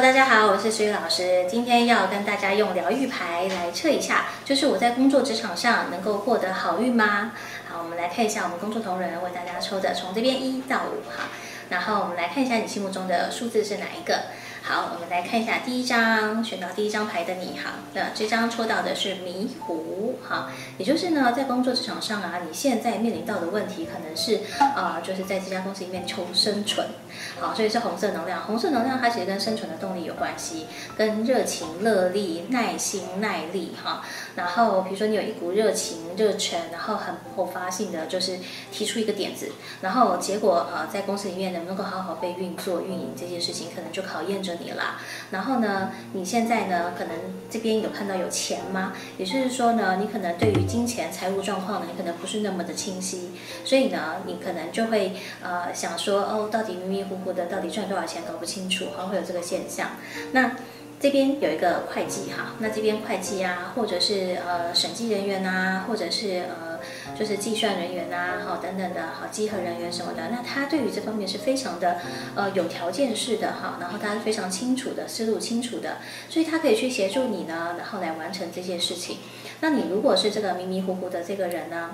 大家好，我是石宇老师。今天要跟大家用疗愈牌来测一下，就是我在工作职场上能够获得好运吗？好，我们来看一下我们工作同仁为大家抽的，从这边一到五哈。然后我们来看一下你心目中的数字是哪一个？好，我们来看一下第一张，选到第一张牌的你哈，那这张抽到的是迷糊哈，也就是呢，在工作职场上啊，你现在面临到的问题可能是啊，就是在这家公司里面求生存，好，所以是红色能量，红色能量它其实跟生存的动力有关系，跟热情、热力、耐心、耐力哈，然后比如说你有一股热情、热忱，然后很爆发性的就是提出一个点子，然后结果呃，在公司里面能不能够好好被运作、运营这件事情，可能就考验着。你啦，然后呢？你现在呢？可能这边有看到有钱吗？也就是说呢，你可能对于金钱财务状况呢，你可能不是那么的清晰，所以呢，你可能就会呃想说，哦，到底明明糊糊的，到底赚多少钱搞不清楚，好，会有这个现象。那这边有一个会计哈，那这边会计啊，或者是呃审计人员啊，或者是呃就是计算人员呐，好等等的，好稽核人员什么的，那他对于这方面是非常的呃有条件式的哈，然后他是非常清楚的思路清楚的，所以他可以去协助你呢，然后来完成这件事情。那你如果是这个迷迷糊糊的这个人呢，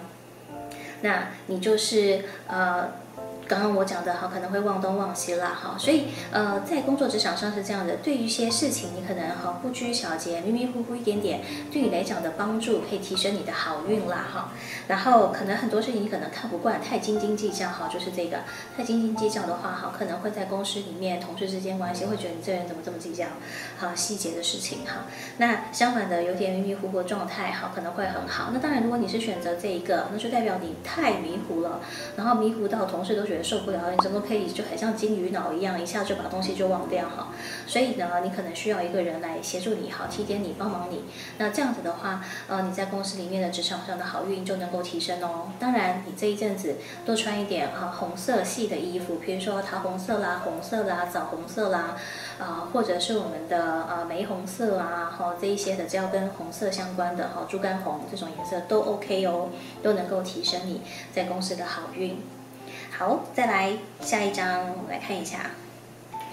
那你就是呃。刚刚我讲的哈，可能会忘东忘西啦哈，所以呃，在工作职场上是这样的，对于一些事情，你可能哈不拘小节，迷迷糊糊一点点，对你来讲的帮助可以提升你的好运啦哈。然后可能很多事情你可能看不惯，太斤斤计较哈，就是这个太斤斤计较的话哈，可能会在公司里面同事之间关系会觉得你这人怎么这么计较，好细节的事情哈。那相反的，有点迷迷糊糊状态哈，可能会很好。那当然，如果你是选择这一个，那就代表你太迷糊了，然后迷糊到同事都觉觉得。受不了，你怎么可以就很像金鱼脑一样，一下就把东西就忘掉哈？所以呢，你可能需要一个人来协助你，好提点你，帮忙你。那这样子的话，呃，你在公司里面的职场上的好运就能够提升哦。当然，你这一阵子多穿一点哈红色系的衣服，比如说桃红色啦、红色啦、枣红色啦，啊，或者是我们的呃玫红色啊，哈这一些的，只要跟红色相关的哈，猪肝红这种颜色都 OK 哦，都能够提升你在公司的好运。好，再来下一张，我们来看一下。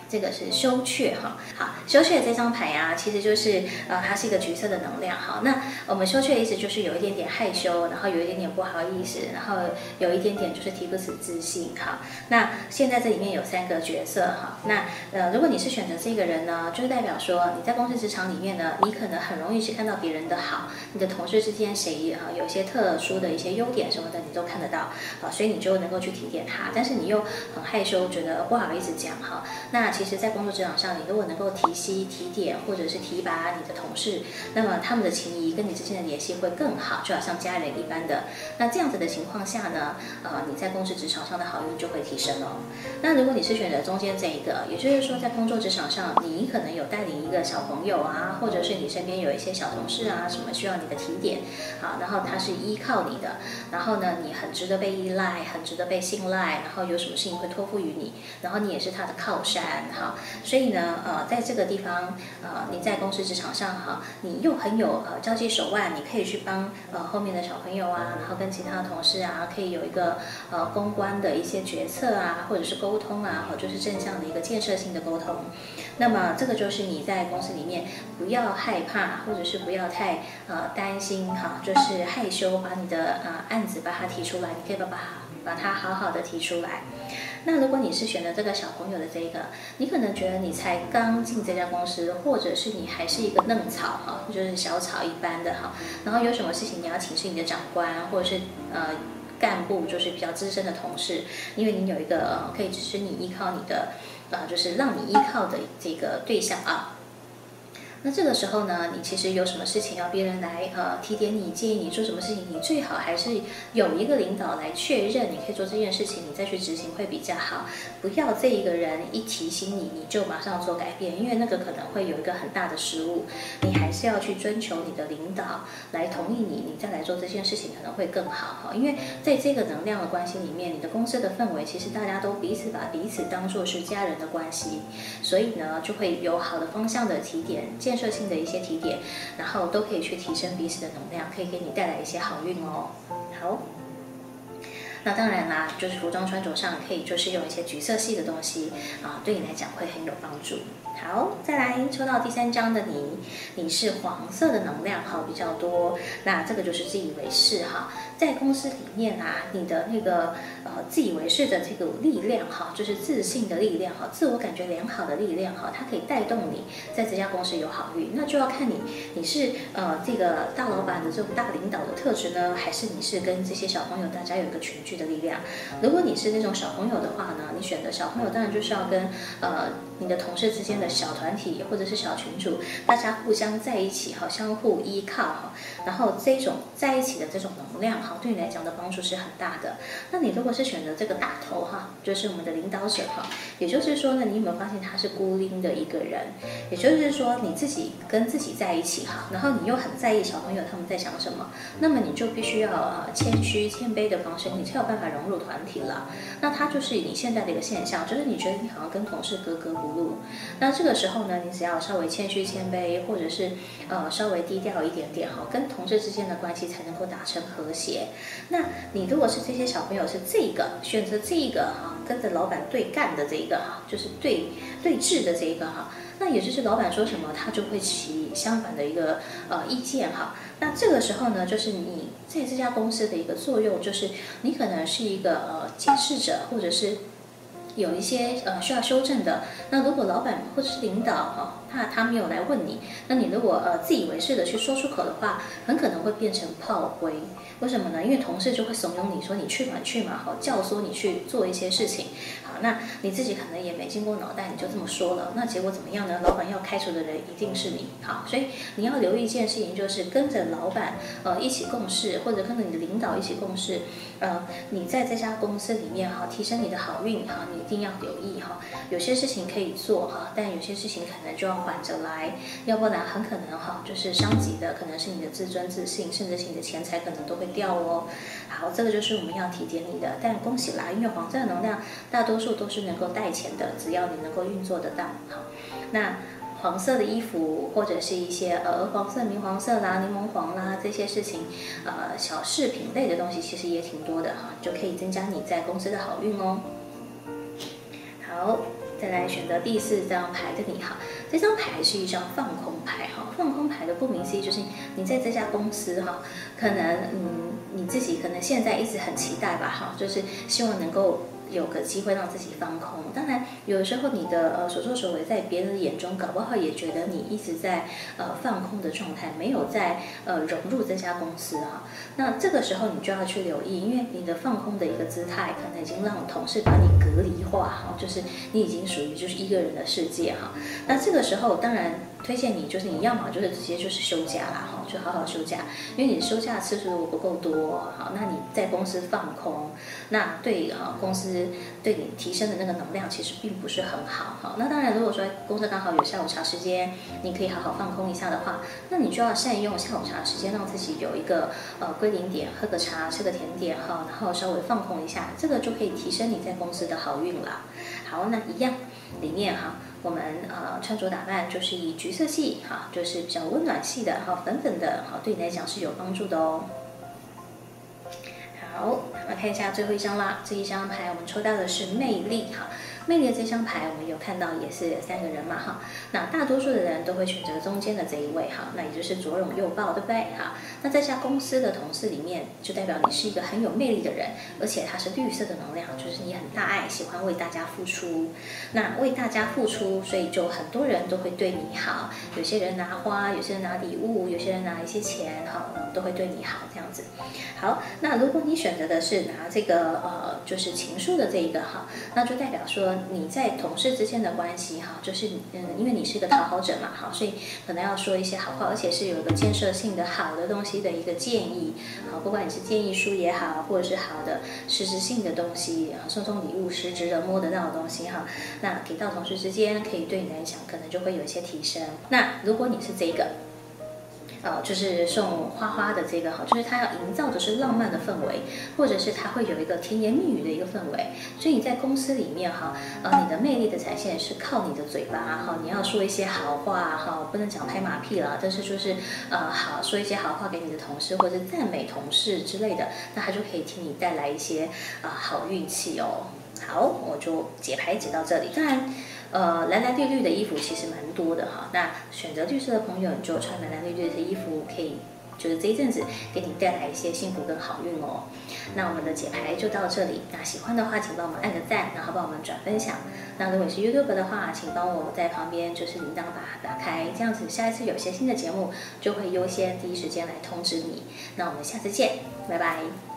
这个是羞怯哈，好，羞怯这张牌啊，其实就是呃，它是一个橘色的能量哈。那我们羞怯的意思就是有一点点害羞，然后有一点点不好意思，然后有一点点就是提不起自信哈。那现在这里面有三个角色哈，那呃，如果你是选择这个人呢，就是代表说你在公司职场里面呢，你可能很容易去看到别人的好，你的同事之间谁啊有一些特殊的一些优点什么的，你都看得到啊，所以你就能够去提点他，但是你又很害羞，觉得不好意思讲哈，那。其实，在工作职场上，你如果能够提携、提点，或者是提拔你的同事，那么他们的情谊跟你之间的联系会更好，就好像家人一般的。那这样子的情况下呢，呃，你在公司职场上的好运就会提升哦。那如果你是选择中间这一个，也就是说，在工作职场上，你可能有带领一个小朋友啊，或者是你身边有一些小同事啊，什么需要你的提点，好，然后他是依靠你的，然后呢，你很值得被依赖，很值得被信赖，然后有什么事情会托付于你，然后你也是他的靠山。好，所以呢，呃，在这个地方，呃，你在公司职场上，哈，你又很有呃交际手腕，你可以去帮呃后面的小朋友啊，然后跟其他的同事啊，可以有一个呃公关的一些决策啊，或者是沟通啊，或就是正向的一个建设性的沟通。那么这个就是你在公司里面不要害怕，或者是不要太呃担心，哈，就是害羞把你的呃案子把它提出来，你可以把把把它好好的提出来。那如果你是选择这个小朋友的这一个，你可能觉得你才刚进这家公司，或者是你还是一个嫩草哈，就是小草一般的哈。然后有什么事情你要请示你的长官，或者是呃干部，就是比较资深的同事，因为你有一个可以支持你依靠你的，呃，就是让你依靠的这个对象啊。那这个时候呢，你其实有什么事情要别人来呃提点你，建议你做什么事情，你最好还是有一个领导来确认你可以做这件事情，你再去执行会比较好。不要这一个人一提醒你，你就马上做改变，因为那个可能会有一个很大的失误。你还是要去征求你的领导来同意你，你再来做这件事情可能会更好哈。因为在这个能量的关系里面，你的公司的氛围其实大家都彼此把彼此当做是家人的关系，所以呢就会有好的方向的提点。建设性的一些提点，然后都可以去提升彼此的能量，可以给你带来一些好运哦。好，那当然啦，就是服装穿着上可以就是用一些橘色系的东西啊，对你来讲会很有帮助。好，再来抽到第三张的你，你是黄色的能量哈比较多，那这个就是自以为是哈，在公司里面啊，你的那个呃自以为是的这个力量哈，就是自信的力量哈，自我感觉良好的力量哈，它可以带动你在这家公司有好运，那就要看你你是呃这个大老板的这种大领导的特质呢，还是你是跟这些小朋友大家有一个群聚的力量。如果你是那种小朋友的话呢，你选择小朋友当然就是要跟呃你的同事之间的。小团体或者是小群主，大家互相在一起哈，相互依靠哈，然后这种在一起的这种能量哈，好对你来讲的帮助是很大的。那你如果是选择这个大头哈，就是我们的领导者哈，也就是说呢，你有没有发现他是孤零的一个人？也就是说你自己跟自己在一起哈，然后你又很在意小朋友他们在想什么，那么你就必须要呃谦虚谦卑的方式，你才有办法融入团体了。那他就是你现在的一个现象，就是你觉得你好像跟同事格格不入，那。这个时候呢，你只要稍微谦虚谦卑，或者是呃稍微低调一点点哈，跟同事之间的关系才能够达成和谐。那你如果是这些小朋友是这个选择这一个哈，跟着老板对干的这一个哈，就是对对峙的这一个哈，那也就是老板说什么，他就会起相反的一个呃意见哈。那这个时候呢，就是你在这家公司的一个作用，就是你可能是一个呃监视者，或者是。有一些呃需要修正的，那如果老板或者是领导哈，怕他没有来问你，那你如果呃自以为是的去说出口的话，很可能会变成炮灰。为什么呢？因为同事就会怂恿你说你去嘛去嘛，好教唆你去做一些事情。那你自己可能也没经过脑袋，你就这么说了，那结果怎么样呢？老板要开除的人一定是你。好，所以你要留意一件事情，就是跟着老板呃一起共事，或者跟着你的领导一起共事，呃，你在这家公司里面哈，提升你的好运哈，你一定要留意哈。有些事情可以做哈，但有些事情可能就要缓着来，要不然很可能哈，就是伤及的可能是你的自尊自信，甚至是你的钱财可能都会。掉哦，好，这个就是我们要提点你的。但恭喜啦，因为黄色的能量大多数都是能够带钱的，只要你能够运作得到。好，那黄色的衣服或者是一些呃黄色、明黄色啦、柠檬黄啦这些事情，呃小饰品类的东西其实也挺多的哈，就可以增加你在公司的好运哦。好。再来选择第四张牌的你哈，这张牌是一张放空牌哈，放空牌的顾名思义就是你在这家公司哈，可能嗯你自己可能现在一直很期待吧哈，就是希望能够。有个机会让自己放空，当然有的时候你的呃所作所为在别人的眼中，搞不好也觉得你一直在呃放空的状态，没有在呃融入这家公司啊。那这个时候你就要去留意，因为你的放空的一个姿态，可能已经让同事把你隔离化哈，就是你已经属于就是一个人的世界哈。那这个时候当然。推荐你就是你要么就是直接就是休假啦，哈，就好好休假，因为你休假次数如果不够多，好，那你在公司放空，那对啊公司对你提升的那个能量其实并不是很好，好，那当然如果说公司刚好有下午茶时间，你可以好好放空一下的话，那你就要善用下午茶时间，让自己有一个呃归零点，喝个茶，吃个甜点，哈，然后稍微放空一下，这个就可以提升你在公司的好运了。好，那一样理念哈。我们呃穿着打扮就是以橘色系哈，就是比较温暖系的哈，粉粉的哈，对你来讲是有帮助的哦。好，我们看一下最后一张啦，这一张牌我们抽到的是魅力哈。魅力的这张牌，我们有看到也是三个人嘛哈，那大多数的人都会选择中间的这一位哈，那也就是左拥右抱，对不对哈？那在家公司的同事里面，就代表你是一个很有魅力的人，而且它是绿色的能量，就是你很大爱，喜欢为大家付出。那为大家付出，所以就很多人都会对你好，有些人拿花，有些人拿礼物，有些人拿一些钱，哈，都会对你好这样子。好，那如果你选择的是拿这个呃，就是情书的这一个哈，那就代表说。你在同事之间的关系哈，就是嗯，因为你是一个讨好者嘛，好，所以可能要说一些好话，而且是有一个建设性的好的东西的一个建议，好，不管你是建议书也好，或者是好的实质性的东西，送送礼物，实质的摸得到的东西哈，那给到同事之间，可以对你来讲可能就会有一些提升。那如果你是这个。呃，就是送花花的这个哈，就是它要营造的是浪漫的氛围，或者是它会有一个甜言蜜语的一个氛围。所以你在公司里面哈，呃，你的魅力的展现是靠你的嘴巴哈，你要说一些好话哈，不能讲拍马屁了，但是就是呃好说一些好话给你的同事或者赞美同事之类的，那他就可以替你带来一些啊好运气哦。好，我就解牌解到这里。当然，呃，蓝蓝绿绿的衣服其实蛮多的哈。那选择绿色的朋友，你就穿蓝蓝绿绿的衣服，可以就是这一阵子给你带来一些幸福跟好运哦。那我们的解牌就到这里。那喜欢的话，请帮我们按个赞，然后帮我们转分享。那如果是 YouTube 的话，请帮我在旁边就是铃铛打打开，这样子下一次有些新的节目就会优先第一时间来通知你。那我们下次见，拜拜。